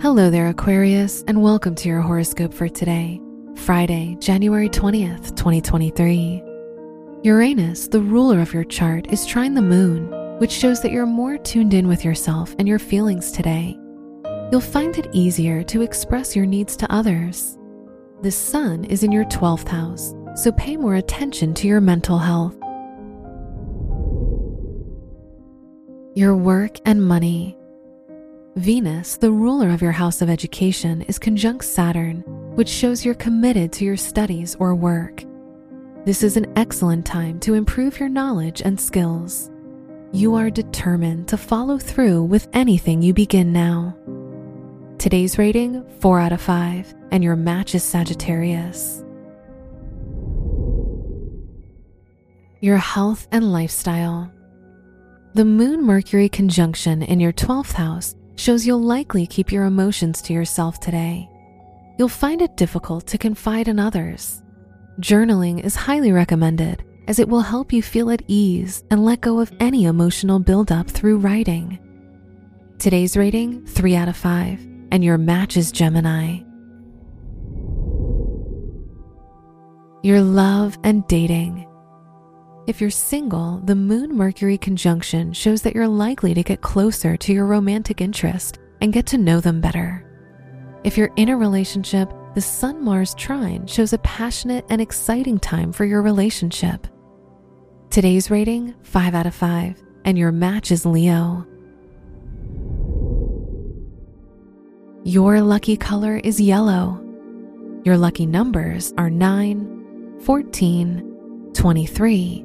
Hello there, Aquarius, and welcome to your horoscope for today, Friday, January 20th, 2023. Uranus, the ruler of your chart, is trine the moon, which shows that you're more tuned in with yourself and your feelings today. You'll find it easier to express your needs to others. The sun is in your 12th house, so pay more attention to your mental health. Your work and money. Venus, the ruler of your house of education, is conjunct Saturn, which shows you're committed to your studies or work. This is an excellent time to improve your knowledge and skills. You are determined to follow through with anything you begin now. Today's rating 4 out of 5, and your match is Sagittarius. Your health and lifestyle. The Moon Mercury conjunction in your 12th house shows you'll likely keep your emotions to yourself today. You'll find it difficult to confide in others. Journaling is highly recommended as it will help you feel at ease and let go of any emotional buildup through writing. Today's rating 3 out of 5, and your match is Gemini. Your love and dating. If you're single, the Moon Mercury conjunction shows that you're likely to get closer to your romantic interest and get to know them better. If you're in a relationship, the Sun Mars trine shows a passionate and exciting time for your relationship. Today's rating 5 out of 5, and your match is Leo. Your lucky color is yellow. Your lucky numbers are 9, 14, 23,